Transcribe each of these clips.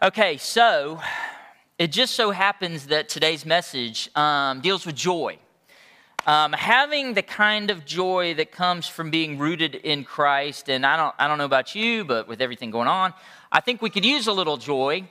Okay, so it just so happens that today's message um, deals with joy. Um, having the kind of joy that comes from being rooted in Christ, and I don't, I don't know about you, but with everything going on, I think we could use a little joy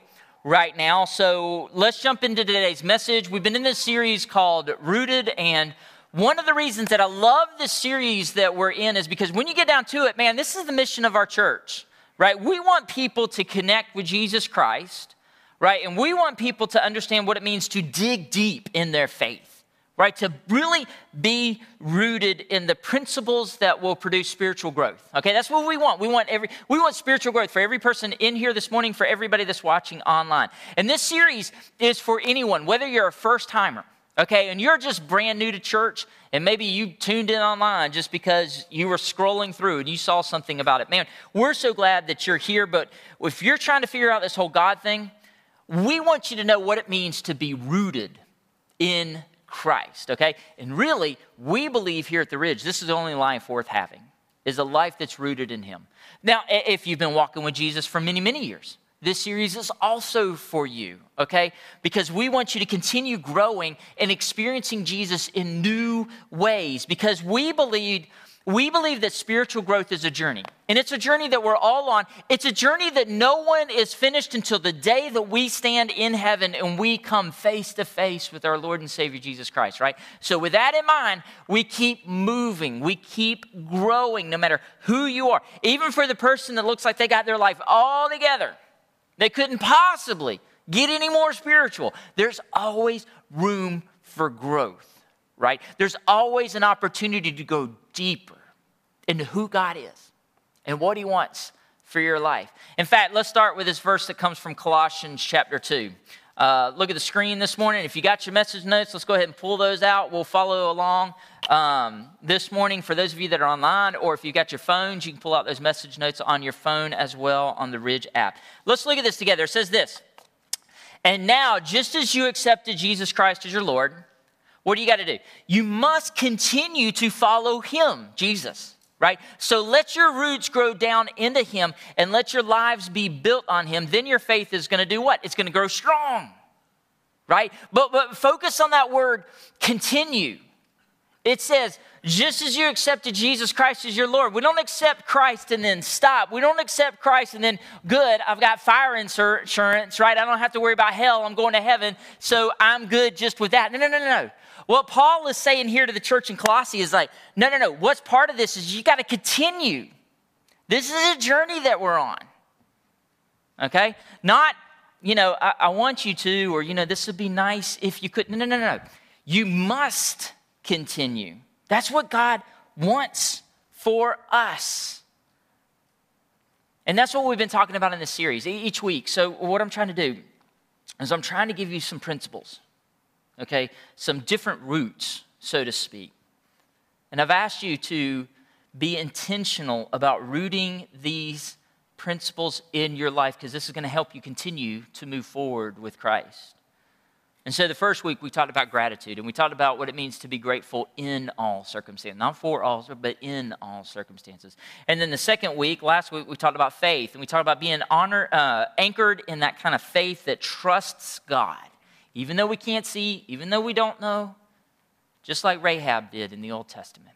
right now. So let's jump into today's message. We've been in this series called Rooted, and one of the reasons that I love this series that we're in is because when you get down to it, man, this is the mission of our church right? We want people to connect with Jesus Christ, right? And we want people to understand what it means to dig deep in their faith, right? To really be rooted in the principles that will produce spiritual growth. Okay, that's what we want. We want every we want spiritual growth for every person in here this morning, for everybody that's watching online. And this series is for anyone, whether you're a first timer okay, and you're just brand new to church, and maybe you tuned in online just because you were scrolling through and you saw something about it. Man, we're so glad that you're here, but if you're trying to figure out this whole God thing, we want you to know what it means to be rooted in Christ, okay? And really, we believe here at the Ridge, this is the only life worth having, is a life that's rooted in Him. Now, if you've been walking with Jesus for many, many years, this series is also for you, okay? Because we want you to continue growing and experiencing Jesus in new ways because we believe we believe that spiritual growth is a journey. And it's a journey that we're all on. It's a journey that no one is finished until the day that we stand in heaven and we come face to face with our Lord and Savior Jesus Christ, right? So, with that in mind, we keep moving, we keep growing no matter who you are. Even for the person that looks like they got their life all together they couldn't possibly get any more spiritual. There's always room for growth, right? There's always an opportunity to go deeper into who God is and what He wants for your life. In fact, let's start with this verse that comes from Colossians chapter 2. Uh, look at the screen this morning. If you got your message notes, let's go ahead and pull those out. We'll follow along um, this morning for those of you that are online, or if you've got your phones, you can pull out those message notes on your phone as well on the Ridge app. Let's look at this together. It says this And now, just as you accepted Jesus Christ as your Lord, what do you got to do? You must continue to follow Him, Jesus right? So let your roots grow down into Him and let your lives be built on Him. Then your faith is going to do what? It's going to grow strong, right? But, but focus on that word continue. It says, just as you accepted Jesus Christ as your Lord, we don't accept Christ and then stop. We don't accept Christ and then, good, I've got fire insurance, right? I don't have to worry about hell. I'm going to heaven, so I'm good just with that. No, no, no, no. What Paul is saying here to the church in Colossae is like, no, no, no. What's part of this is you got to continue. This is a journey that we're on. Okay? Not, you know, I, I want you to, or, you know, this would be nice if you could. No, no, no, no. You must continue. That's what God wants for us. And that's what we've been talking about in this series each week. So, what I'm trying to do is I'm trying to give you some principles okay, some different roots, so to speak. And I've asked you to be intentional about rooting these principles in your life because this is going to help you continue to move forward with Christ. And so the first week we talked about gratitude and we talked about what it means to be grateful in all circumstances, not for all, but in all circumstances. And then the second week, last week, we talked about faith and we talked about being honor, uh, anchored in that kind of faith that trusts God even though we can't see, even though we don't know, just like Rahab did in the Old Testament.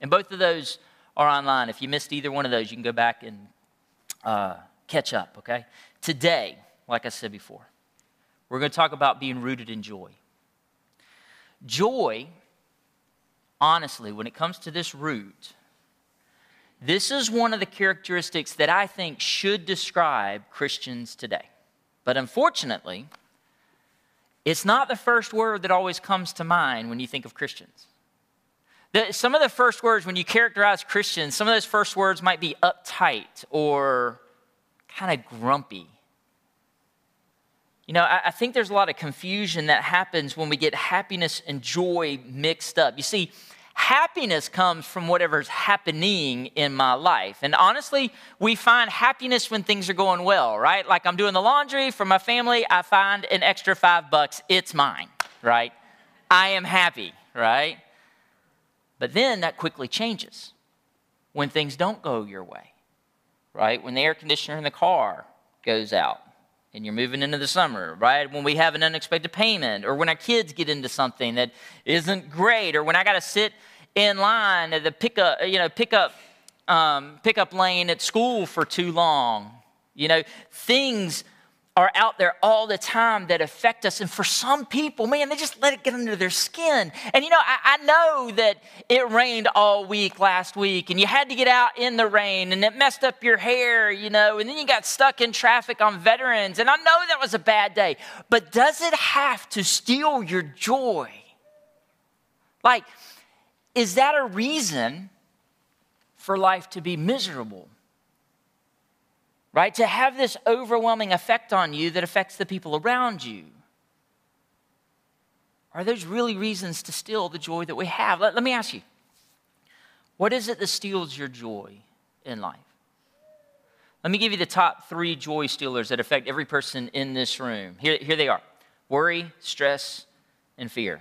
And both of those are online. If you missed either one of those, you can go back and uh, catch up, okay? Today, like I said before, we're going to talk about being rooted in joy. Joy, honestly, when it comes to this root, this is one of the characteristics that I think should describe Christians today. But unfortunately, it's not the first word that always comes to mind when you think of Christians. The, some of the first words, when you characterize Christians, some of those first words might be uptight or kind of grumpy. You know, I, I think there's a lot of confusion that happens when we get happiness and joy mixed up. You see, happiness comes from whatever's happening in my life. And honestly, we find happiness when things are going well, right? Like I'm doing the laundry for my family, I find an extra five bucks, it's mine, right? I am happy, right? But then that quickly changes when things don't go your way, right? When the air conditioner in the car goes out, and you're moving into the summer, right? When we have an unexpected payment, or when our kids get into something that isn't great, or when I got to sit in line at the pickup, you know, pickup, um, pickup lane at school for too long. You know, things are out there all the time that affect us. And for some people, man, they just let it get under their skin. And you know, I, I, know that it rained all week last week, and you had to get out in the rain, and it messed up your hair, you know, and then you got stuck in traffic on veterans. And I know that was a bad day, but does it have to steal your joy? Like, is that a reason for life to be miserable? Right? To have this overwhelming effect on you that affects the people around you. Are those really reasons to steal the joy that we have? Let, let me ask you what is it that steals your joy in life? Let me give you the top three joy stealers that affect every person in this room. Here, here they are worry, stress, and fear.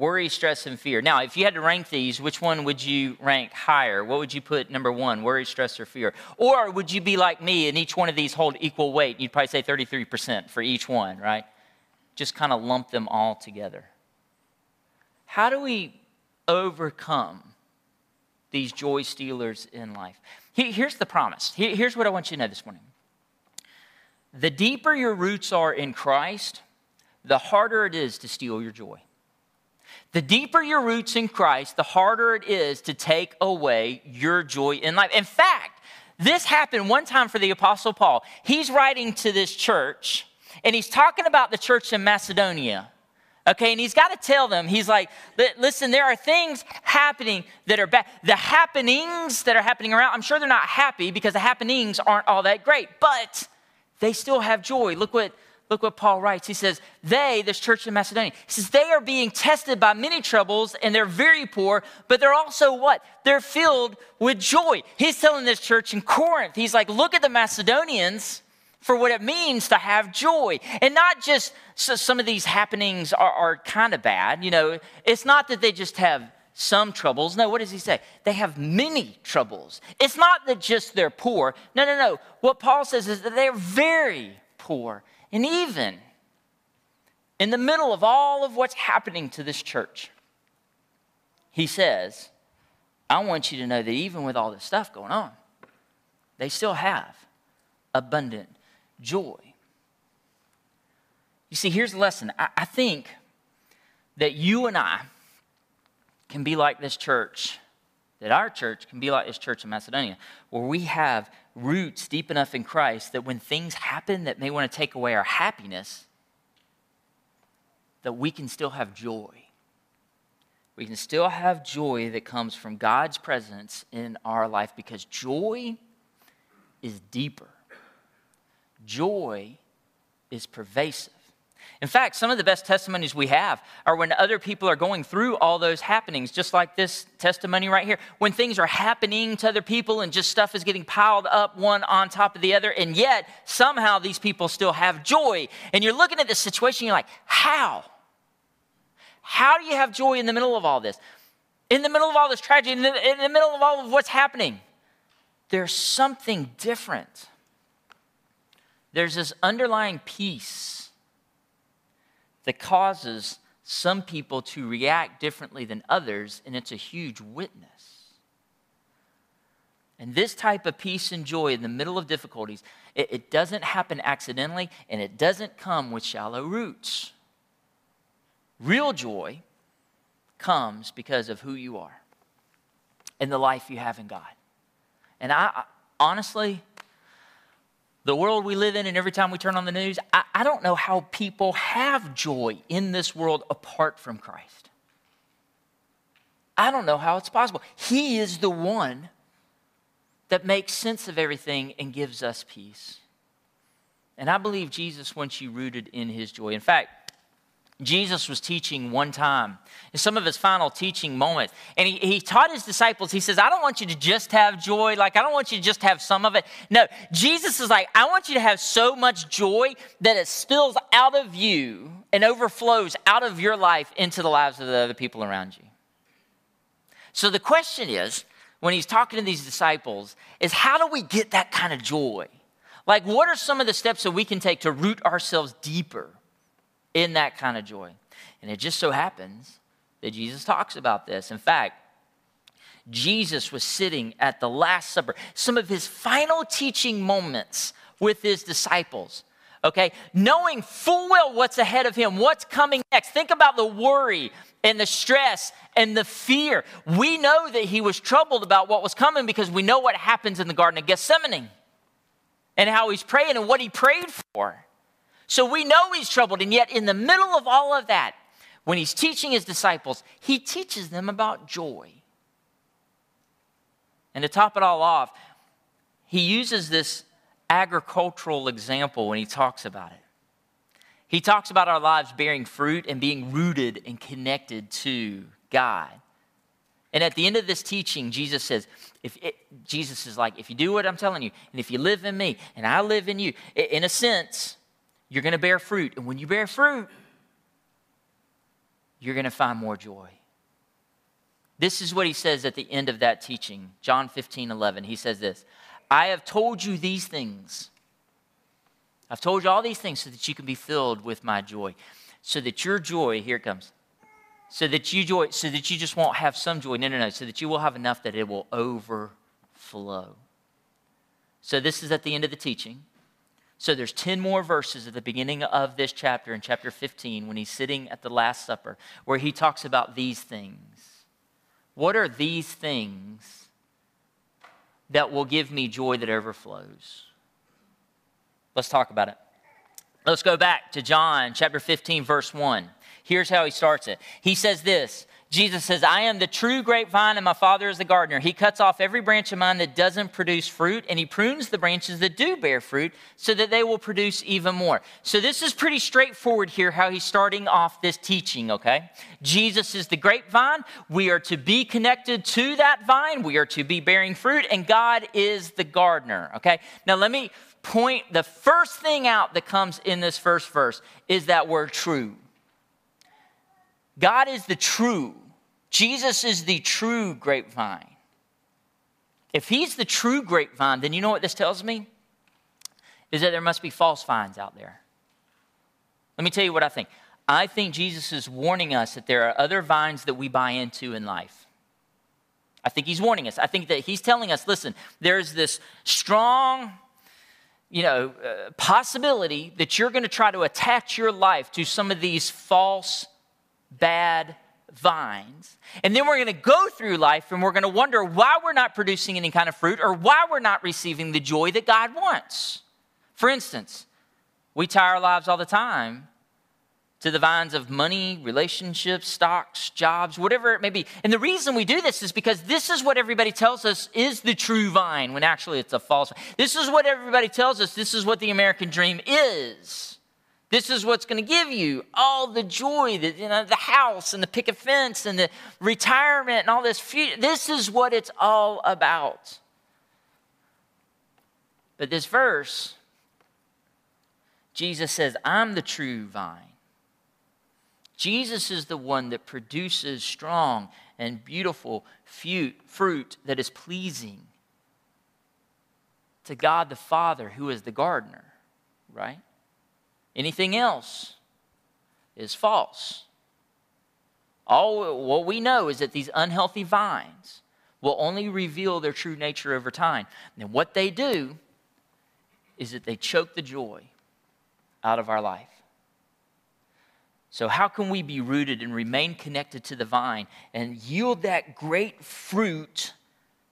Worry, stress, and fear. Now, if you had to rank these, which one would you rank higher? What would you put number one, worry, stress, or fear? Or would you be like me and each one of these hold equal weight? You'd probably say 33% for each one, right? Just kind of lump them all together. How do we overcome these joy stealers in life? Here's the promise. Here's what I want you to know this morning. The deeper your roots are in Christ, the harder it is to steal your joy. The deeper your roots in Christ, the harder it is to take away your joy in life. In fact, this happened one time for the Apostle Paul. He's writing to this church, and he's talking about the church in Macedonia. Okay, and he's got to tell them, he's like, listen, there are things happening that are bad. The happenings that are happening around, I'm sure they're not happy because the happenings aren't all that great, but they still have joy. Look what Look what Paul writes. He says, They, this church in Macedonia, he says, they are being tested by many troubles and they're very poor, but they're also what? They're filled with joy. He's telling this church in Corinth, he's like, Look at the Macedonians for what it means to have joy. And not just so some of these happenings are, are kind of bad. You know, it's not that they just have some troubles. No, what does he say? They have many troubles. It's not that just they're poor. No, no, no. What Paul says is that they're very poor. And even in the middle of all of what's happening to this church, he says, I want you to know that even with all this stuff going on, they still have abundant joy. You see, here's the lesson. I, I think that you and I can be like this church, that our church can be like this church in Macedonia, where we have roots deep enough in Christ that when things happen that may want to take away our happiness, that we can still have joy. We can still have joy that comes from God's presence in our life because joy is deeper. Joy is pervasive. In fact, some of the best testimonies we have are when other people are going through all those happenings, just like this testimony right here. When things are happening to other people and just stuff is getting piled up one on top of the other, and yet somehow these people still have joy. And you're looking at this situation, you're like, how? How do you have joy in the middle of all this? In the middle of all this tragedy, in the, in the middle of all of what's happening, there's something different. There's this underlying peace that causes some people to react differently than others, and it's a huge witness. And this type of peace and joy in the middle of difficulties, it, it, doesn't happen accidentally and it doesn't come with shallow roots. Real joy comes because of who you are and the life you have in God. And I honestly, the world we live in, and every time we turn on the news, I, I, don't know how people have joy in this world apart from Christ. I don't know how it's possible. He is the one that makes sense of everything and gives us peace. And I believe Jesus wants you rooted in his joy. In fact, Jesus was teaching one time in some of his final teaching moments. And he, he taught his disciples, he says, I don't want you to just have joy. Like, I don't want you to just have some of it. No, Jesus is like, I want you to have so much joy that it spills out of you and overflows out of your life into the lives of the other people around you. So the question is, when he's talking to these disciples, is how do we get that kind of joy? Like, what are some of the steps that we can take to root ourselves deeper in that kind of joy? And it just so happens that Jesus talks about this. In fact, Jesus was sitting at the Last Supper, some of his final teaching moments with his disciples. Okay, knowing full well what's ahead of him, what's coming next. Think about the worry and the stress and the fear. We know that he was troubled about what was coming because we know what happens in the Garden of Gethsemane and how he's praying and what he prayed for. So we know he's troubled, and yet in the middle of all of that, when he's teaching his disciples, he teaches them about joy. And to top it all off, he uses this agricultural example when he talks about it. He talks about our lives bearing fruit and being rooted and connected to God. And at the end of this teaching, Jesus says, if it, Jesus is like, if you do what I'm telling you, and if you live in me, and I live in you, in a sense, you're going to bear fruit. And when you bear fruit, you're going to find more joy. This is what he says at the end of that teaching, John 15, 11. He says this I have told you these things. I've told you all these things so that you can be filled with my joy. So that your joy, here it comes, so that you joy, so that you just won't have some joy. No, no, no. So that you will have enough that it will overflow. So this is at the end of the teaching. So there's 10 more verses at the beginning of this chapter, in chapter 15, when he's sitting at the Last Supper, where he talks about these things. What are these things that will give me joy that overflows? Let's talk about it. Let's go back to John chapter 15, verse 1. Here's how he starts it. He says this Jesus says, I am the true grapevine, and my Father is the gardener. He cuts off every branch of mine that doesn't produce fruit, and he prunes the branches that do bear fruit so that they will produce even more. So, this is pretty straightforward here how he's starting off this teaching, okay? Jesus is the grapevine. We are to be connected to that vine, we are to be bearing fruit, and God is the gardener, okay? Now, let me point the first thing out that comes in this first verse is that word true. God is the true. Jesus is the true grapevine. If he's the true grapevine, then you know what this tells me? Is that there must be false vines out there. Let me tell you what I think. I think Jesus is warning us that there are other vines that we buy into in life. I think he's warning us. I think that he's telling us listen, there's this strong you know, uh, possibility that you're going to try to attach your life to some of these false bad vines. And then we're going to go through life and we're going to wonder why we're not producing any kind of fruit or why we're not receiving the joy that God wants. For instance, we tie our lives all the time to the vines of money, relationships, stocks, jobs, whatever it may be. And the reason we do this is because this is what everybody tells us is the true vine when actually it's a false vine. This is what everybody tells us this is what the American dream is. This is what's going to give you all the joy, that you know, the house and the picket fence and the retirement and all this. Future. This is what it's all about. But this verse, Jesus says, I'm the true vine. Jesus is the one that produces strong and beautiful fruit that is pleasing to God the Father, who is the gardener, right? Anything else is false. All what we know is that these unhealthy vines will only reveal their true nature over time. And what they do is that they choke the joy out of our life. So, how can we be rooted and remain connected to the vine and yield that great fruit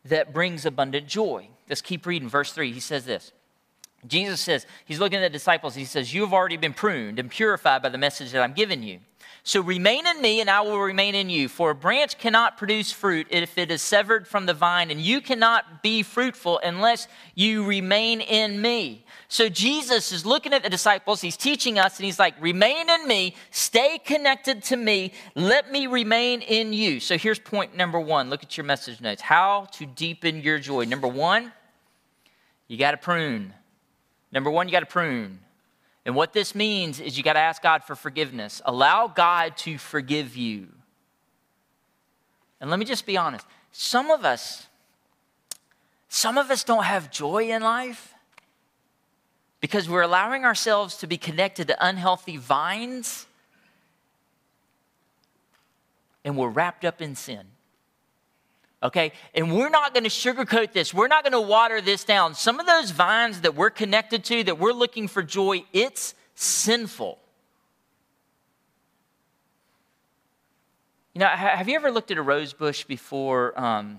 that brings abundant joy? Let's keep reading. Verse 3, he says this Jesus says, He's looking at the disciples. He says, You have already been pruned and purified by the message that I'm giving you. So remain in me, and I will remain in you. For a branch cannot produce fruit if it is severed from the vine, and you cannot be fruitful unless you remain in me. So Jesus is looking at the disciples. He's teaching us, and he's like, Remain in me, stay connected to me, let me remain in you. So here's point number one. Look at your message notes. How to deepen your joy. Number one, you got to prune. Number one, you got to prune. And what this means is you got to ask God for forgiveness. Allow God to forgive you. And let me just be honest. Some of us, some of us don't have joy in life because we're allowing ourselves to be connected to unhealthy vines and we're wrapped up in sin. Okay? And we're not going to sugarcoat this. We're not going to water this down. Some of those vines that we're connected to, that we're looking for joy, it's sinful. You know, have you ever looked at a rose bush before? Um,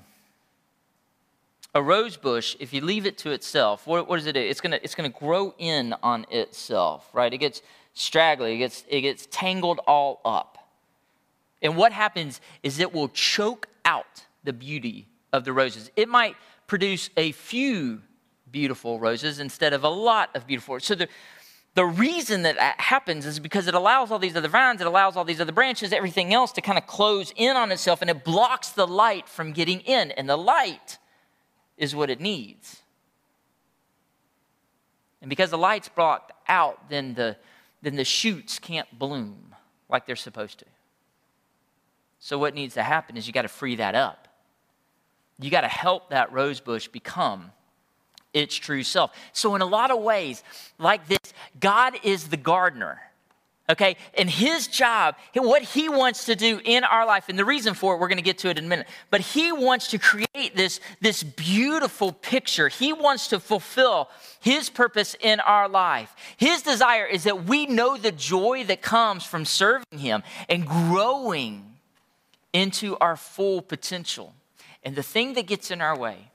a rose bush, if you leave it to itself, what, what does it do? It's gonna, it's gonna grow in on itself, right? It gets straggly, it gets, it gets tangled all up. And what happens is it will choke out the beauty of the roses. It might produce a few beautiful roses instead of a lot of beautiful. So the, the reason that that happens is because it allows all these other vines, it allows all these other branches, everything else to kind of close in on itself, and it blocks the light from getting in. And the light is what it needs. And because the light's blocked out, then the, then the shoots can't bloom like they're supposed to. So, what needs to happen is you got to free that up. You got to help that rose bush become its true self. So, in a lot of ways, like this, God is the gardener. Okay, and his job, what he wants to do in our life, and the reason for it, we're going to get to it in a minute, but he wants to create this, this beautiful picture. He wants to fulfill his purpose in our life. His desire is that we know the joy that comes from serving him and growing into our full potential. And the thing that gets in our way,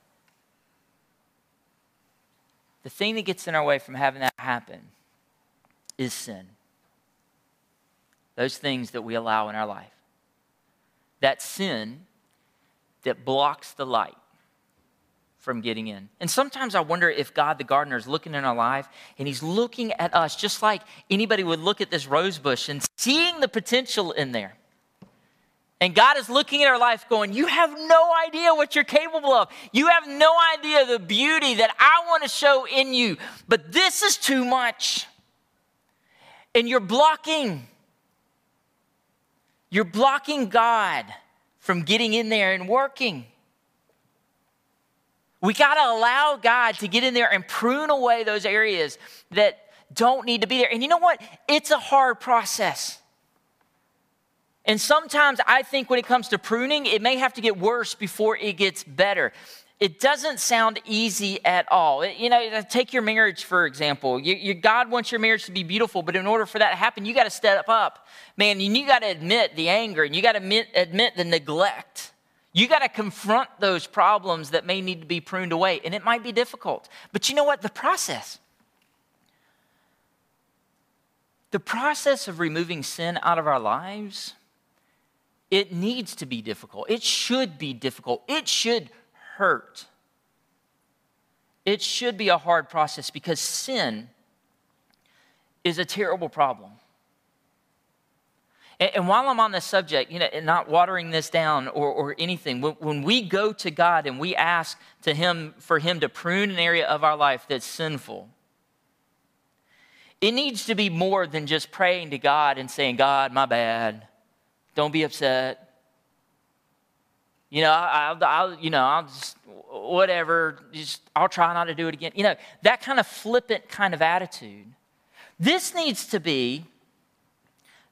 the thing that gets in our way from having that happen is sin. Those things that we allow in our life. That sin that blocks the light from getting in. And sometimes I wonder if God the gardener is looking in our life and he's looking at us just like anybody would look at this rose bush and seeing the potential in there. And God is looking at our life going, You have no idea what you're capable of. You have no idea the beauty that I want to show in you. But this is too much. And you're blocking. You're blocking God from getting in there and working. We got to allow God to get in there and prune away those areas that don't need to be there. And you know what? It's a hard process. And sometimes I think when it comes to pruning, it may have to get worse before it gets better. It doesn't sound easy at all. You know, uh, take your marriage, for example. You, you, God wants your marriage to be beautiful, but in order for that to happen, you got to step up. Man, you got to admit the anger and you got to admit, admit the neglect. You got to confront those problems that may need to be pruned away, and it might be difficult. But you know what? The process, the process of removing sin out of our lives, it needs to be difficult. It should be difficult. It should hurt. It should be a hard process because sin is a terrible problem. And, and while I'm on this subject, you know, not watering this down or, or anything, when, when we go to God and we ask to Him for Him to prune an area of our life that's sinful, it needs to be more than just praying to God and saying, God, my bad. Don't be upset. You know, I'll, I'll, you know, I'll just, whatever, just, I'll try not to do it again. You know, that kind of flippant kind of attitude. This needs to be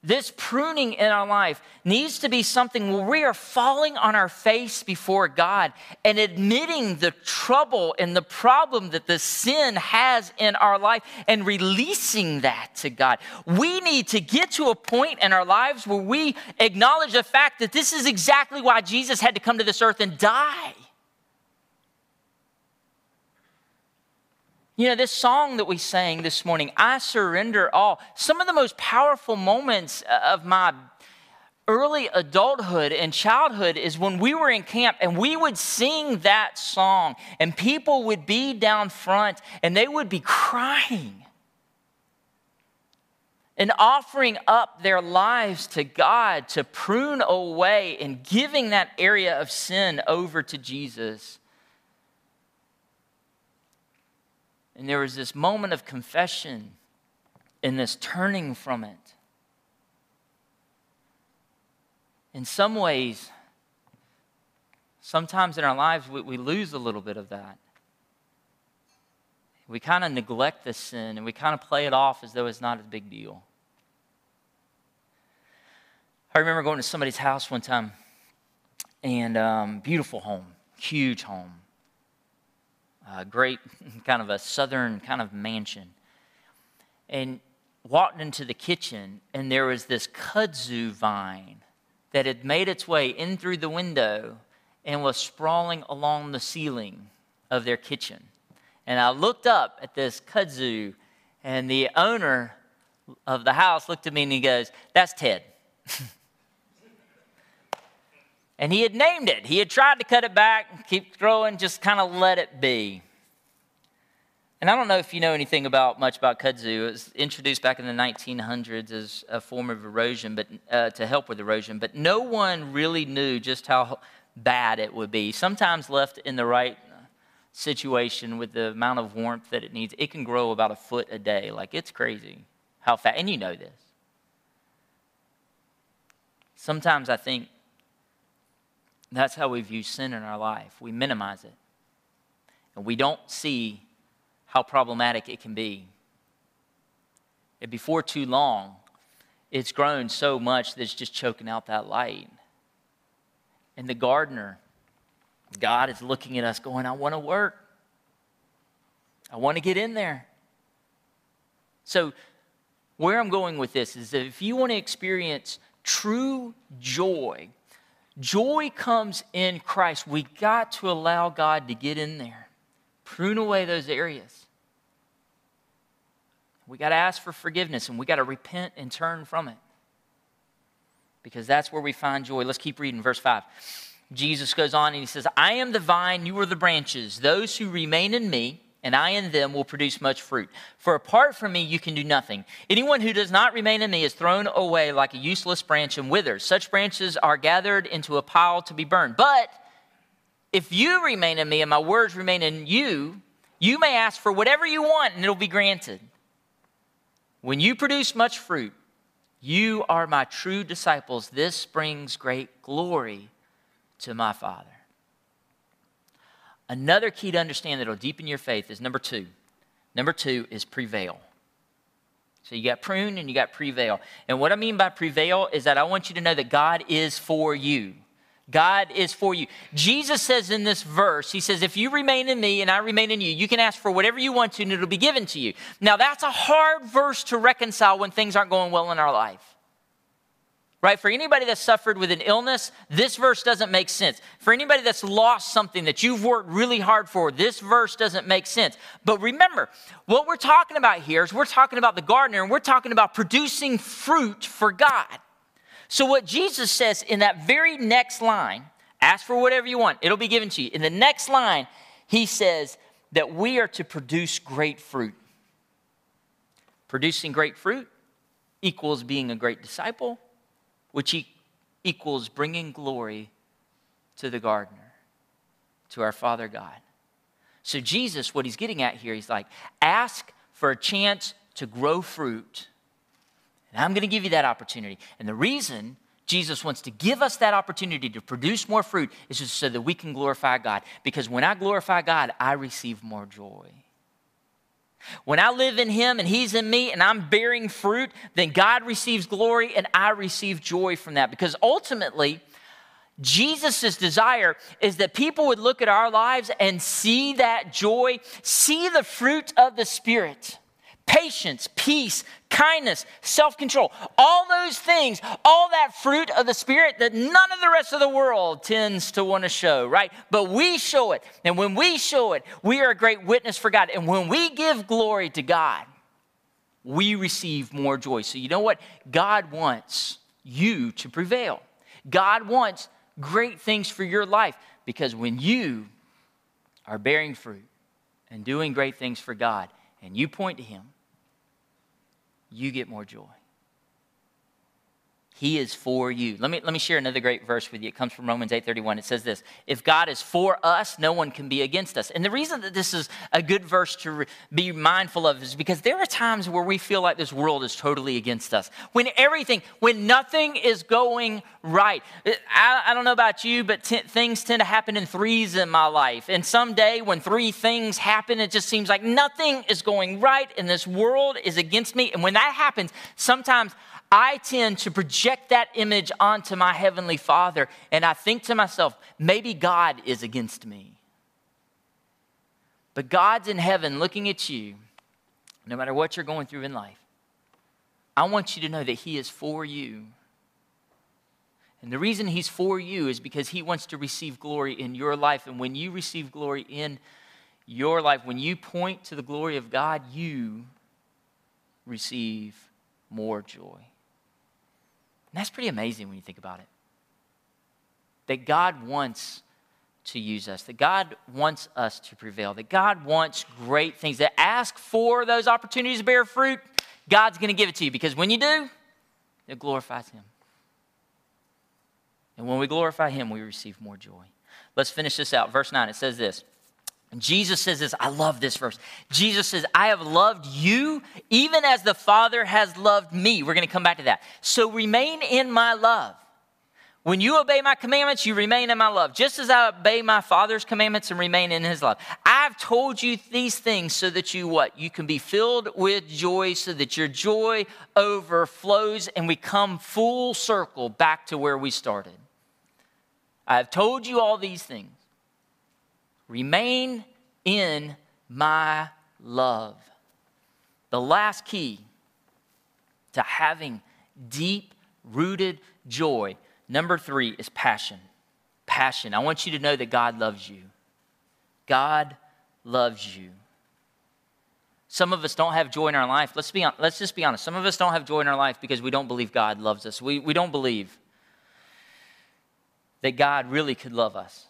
this pruning in our life needs to be something where we are falling on our face before God and admitting the trouble and the problem that the sin has in our life and releasing that to God. We need to get to a point in our lives where we acknowledge the fact that this is exactly why Jesus had to come to this earth and die. You know, this song that we sang this morning, I Surrender All, some of the most powerful moments uh, of my early adulthood and childhood is when we were in camp and we would sing that song, and people would be down front and they would be crying and offering up their lives to God to prune away and giving that area of sin over to Jesus. And there was this moment of confession and this turning from it. In some ways, sometimes in our lives, we, we lose a little bit of that. We kind of neglect the sin and we kind of play it off as though it's not a big deal. I remember going to somebody's house one time and um, beautiful home, huge home, uh, great kind of a southern kind of mansion. And walked into the kitchen and there was this kudzu vine that had made its way in through the window and was sprawling along the ceiling of their kitchen. And I looked up at this kudzu, and the owner of the house looked at me and he goes, That's Ted. and he had named it. He had tried to cut it back, and keep growing, just kind of let it be. And I don't know if you know anything about much about kudzu. It was introduced back in the 1900s as a form of erosion, but uh, to help with erosion. But no one really knew just how bad it would be. Sometimes left in the right situation with the amount of warmth that it needs, it can grow about a foot a day. Like it's crazy how fast, and you know this. Sometimes I think that's how we view sin in our life. We minimize it, and we don't see how problematic it can be. And before too long, it's grown so much that it's just choking out that light. And the gardener God is looking at us going, I want to work. I want to get in there. So, where I'm going with this is that if you want to experience true joy, joy comes in Christ. We got to allow God to get in there, prune away those areas. We got to ask for forgiveness and we got to repent and turn from it because that's where we find joy. Let's keep reading verse 5. Jesus goes on and he says, I am the vine, you are the branches. Those who remain in me, and I in them will produce much fruit. For apart from me, you can do nothing. Anyone who does not remain in me is thrown away like a useless branch and withers. Such branches are gathered into a pile to be burned. But if you remain in me and my words remain in you, you may ask for whatever you want and it'll be granted. When you produce much fruit, you are my true disciples. This brings great glory to my Father. Another key to understand that will deepen your faith is number two. Number two is prevail. So you got prune and you got prevail. And what I mean by prevail is that I want you to know that God is for you. God is for you. Jesus says in this verse, He says, If you remain in me and I remain in you, you can ask for whatever you want to and it'll be given to you. Now, that's a hard verse to reconcile when things aren't going well in our life right? For anybody that's suffered with an illness, this verse doesn't make sense. For anybody that's lost something that you've worked really hard for, this verse doesn't make sense. But remember, what we're talking about here is we're talking about the gardener and we're talking about producing fruit for God. So, what Jesus says in that very next line, ask for whatever you want, it'll be given to you. In the next line, he says that we are to produce great fruit. Producing great fruit equals being a great disciple which equals bringing glory to the gardener, to our Father God. So, Jesus, what he's getting at here, he's like, ask for a chance to grow fruit. And I'm going to give you that opportunity. And the reason Jesus wants to give us that opportunity to produce more fruit is just so that we can glorify God. Because when I glorify God, I receive more joy. When I live in Him and He's in me and I'm bearing fruit, then God receives glory and I receive joy from that. Because ultimately, Jesus' desire is that people would look at our lives and see that joy, see the fruit of the Spirit patience, peace, kindness, self control. All those things, all that fruit of the Spirit that none of the rest of the world tends to want to show, right? But we show it. And when we show it, we are a great witness for God. And when we give glory to God, we receive more joy. So, you know what? God wants you to prevail. God wants great things for your life because when you are bearing fruit and doing great things for God, and you point to Him, you get more joy. He is for you. Let me, let me share another great verse with you. It comes from Romans 8:31. It says this: If God is for us, no one can be against us. And the reason that this is a good verse to re- be mindful of is because there are times where we feel like this world is totally against us. When everything, when nothing is going right. I, I don't know about you, but t- things tend to happen in threes in my life. And someday when three things happen, it just seems like nothing is going right and this world is against me. And when that happens, sometimes I tend to project that image onto my Heavenly Father, and I think to myself, maybe God is against me. But God's in heaven looking at you, no matter what you're going through in life. I want you to know that He is for you. And the reason He's for you is because He wants to receive glory in your life. And when you receive glory in your life, when you point to the glory of God, you receive more joy. And that's pretty amazing when you think about it. That God wants to use us, that God wants us to prevail, that God wants great things, that ask for those opportunities to bear fruit, God's going to give it to you because when you do, it glorifies Him. And when we glorify Him, we receive more joy. Let's finish this out. Verse 9, it says this Jesus says this. I love this verse. Jesus says, I have loved you even as the Father has loved me. We're going to come back to that. So remain in my love. When you obey my commandments, you remain in my love, just as I obey my Father's commandments and remain in his love. I've told you these things so that you what? You can be filled with joy, so that your joy overflows and we come full circle back to where we started. I've told you all these things Remain in my love. The last key to having deep rooted joy, number three, is passion. Passion. I want you to know that God loves you. God loves you. Some of us don't have joy in our life. Let's, be let's just be honest. Some of us don't have joy in our life because we don't believe God loves us. We, we don't believe that God really could love us.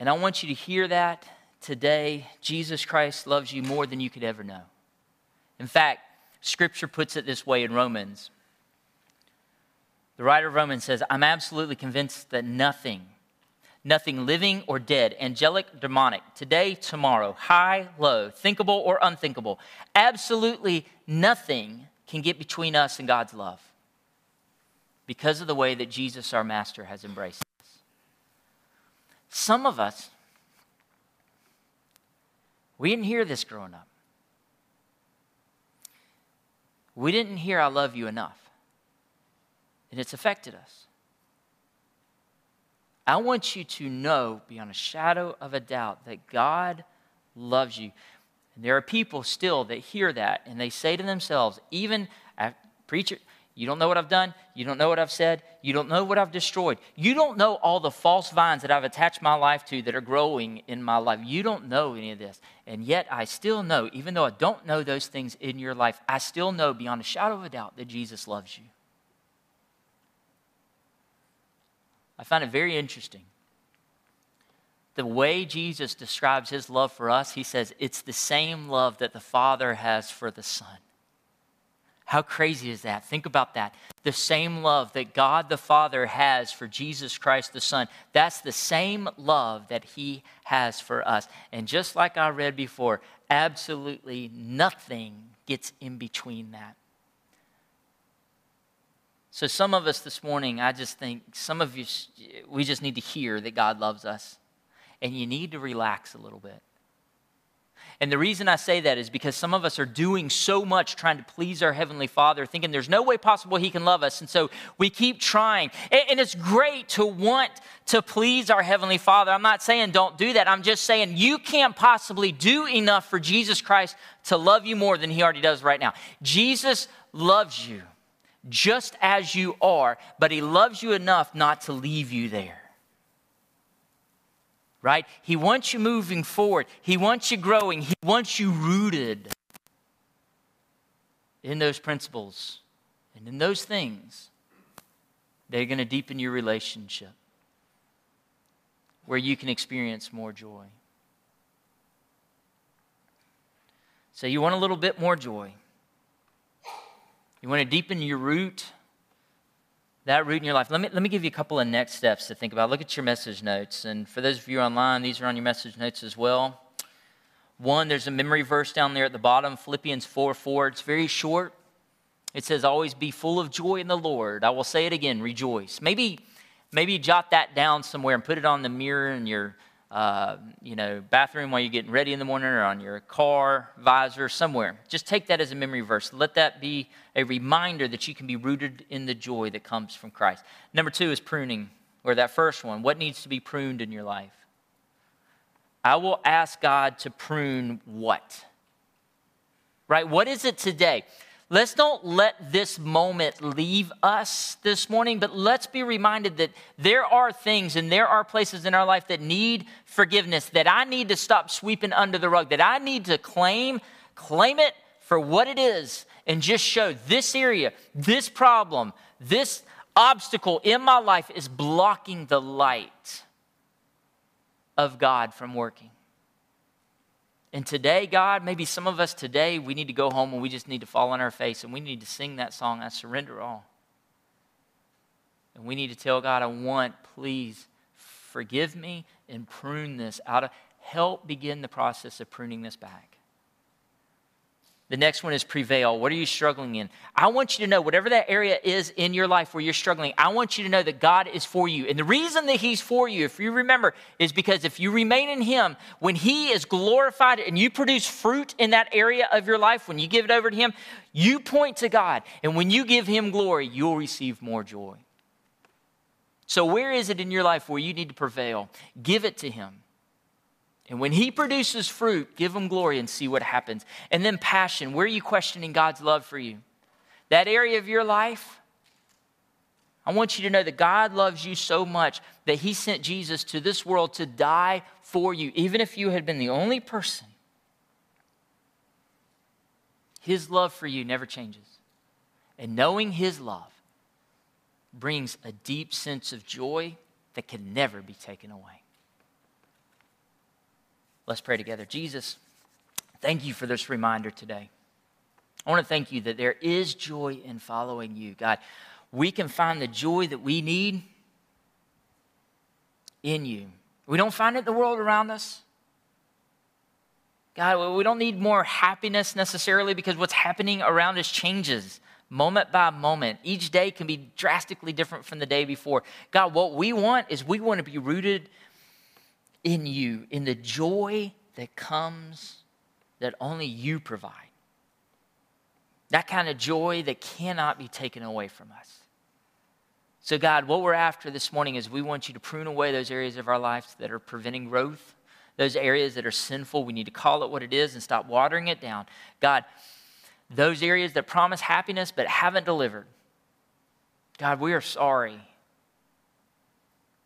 And I want you to hear that today. Jesus Christ loves you more than you could ever know. In fact, Scripture puts it this way in Romans. The writer of Romans says, I'm absolutely convinced that nothing, nothing living or dead, angelic, demonic, today, tomorrow, high, low, thinkable or unthinkable, absolutely nothing can get between us and God's love because of the way that Jesus, our Master, has embraced some of us, we didn't hear this growing up. We didn't hear I love you enough. And it's affected us. I want you to know beyond a shadow of a doubt that God loves you. And there are people still that hear that and they say to themselves, even preacher, you don't know what I've done. You don't know what I've said. You don't know what I've destroyed. You don't know all the false vines that I've attached my life to that are growing in my life. You don't know any of this. And yet, I still know, even though I don't know those things in your life, I still know beyond a shadow of a doubt that Jesus loves you. I find it very interesting. The way Jesus describes his love for us, he says, it's the same love that the Father has for the Son. How crazy is that? Think about that. The same love that God the Father has for Jesus Christ the Son, that's the same love that He has for us. And just like I read before, absolutely nothing gets in between that. So, some of us this morning, I just think some of you, we just need to hear that God loves us. And you need to relax a little bit. And the reason I say that is because some of us are doing so much trying to please our Heavenly Father, thinking there's no way possible He can love us. And so we keep trying. And it's great to want to please our Heavenly Father. I'm not saying don't do that. I'm just saying you can't possibly do enough for Jesus Christ to love you more than He already does right now. Jesus loves you just as you are, but He loves you enough not to leave you there right? He wants you moving forward, He wants you growing, He wants you rooted in those principles and in those things. They're going to deepen your relationship where you can experience more joy. So, you want a little bit more joy. You want to deepen your root that root in your life. Let me, let me give you a couple of next steps to think about. Look at your message notes. And for those of you online, these are on your message notes as well. One, there's a memory verse down there at the bottom, Philippians 4 4. It's very short. It says, Always be full of joy in the Lord. I will say it again, rejoice. Maybe, maybe jot that down somewhere and put it on the mirror in your uh, you know, bathroom while you're getting ready in the morning or on your car visor somewhere. Just take that as a memory verse. Let that be a reminder that you can be rooted in the joy that comes from Christ. Number two is pruning, or that first one. What needs to be pruned in your life? I will ask God to prune what? Right? What is it today? Let's don't let this moment leave us this morning, but let's be reminded that there are things and there are places in our life that need forgiveness, that I need to stop sweeping under the rug, that I need to claim, claim it for what it is, and just show this area, this problem, this obstacle in my life is blocking the light of God from working. And today, God, maybe some of us today, we need to go home and we just need to fall on our face and we need to sing that song, I surrender all. And we need to tell God, I want, please forgive me and prune this out of, help begin the process of pruning this back. The next one is prevail. What are you struggling in? I want you to know, whatever that area is in your life where you're struggling, I want you to know that God is for you. And the reason that He's for you, if you remember, is because if you remain in Him, when He is glorified and you produce fruit in that area of your life, when you give it over to Him, you point to God. And when you give Him glory, you'll receive more joy. So, where is it in your life where you need to prevail? Give it to Him. And when he produces fruit, give him glory and see what happens. And then passion. Where are you questioning God's love for you? That area of your life, I want you to know that God loves you so much that he sent Jesus to this world to die for you, even if you had been the only person. His love for you never changes. And knowing his love brings a deep sense of joy that can never be taken away. Let's pray together. Jesus, thank you for this reminder today. I want to thank you that there is joy in following you. God, we can find the joy that we need in you. We don't find it in the world around us. God, we don't need more happiness necessarily because what's happening around us changes moment by moment. Each day can be drastically different from the day before. God, what we want is we want to be rooted in you, in the joy that comes that only you provide. That kind of joy that cannot be taken away from us. So, God, what we're after this morning is we want you to prune away those areas of our lives that are preventing growth, those areas that are sinful. We need to call it what it is and stop watering it down. God, those areas that promise happiness but haven't delivered. God, we are sorry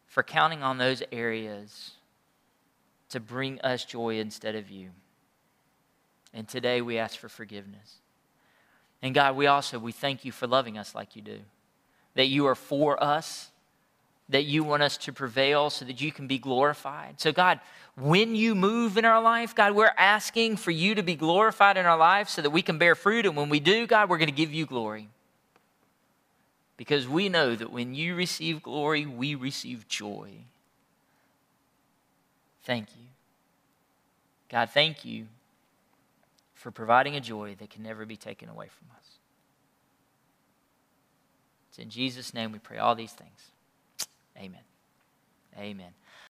for counting on those areas to bring us joy instead of you. And today we ask for forgiveness. And God, we also we thank you for loving us like you do. That you are for us, that you want us to prevail so that you can be glorified. So God, when you move in our life, God, we're asking for you to be glorified in our life so that we can bear fruit and when we do, God, we're going to give you glory. Because we know that when you receive glory, we receive joy. Thank you. God, thank you for providing a joy that can never be taken away from us. It's in Jesus' name we pray all these things. Amen. Amen.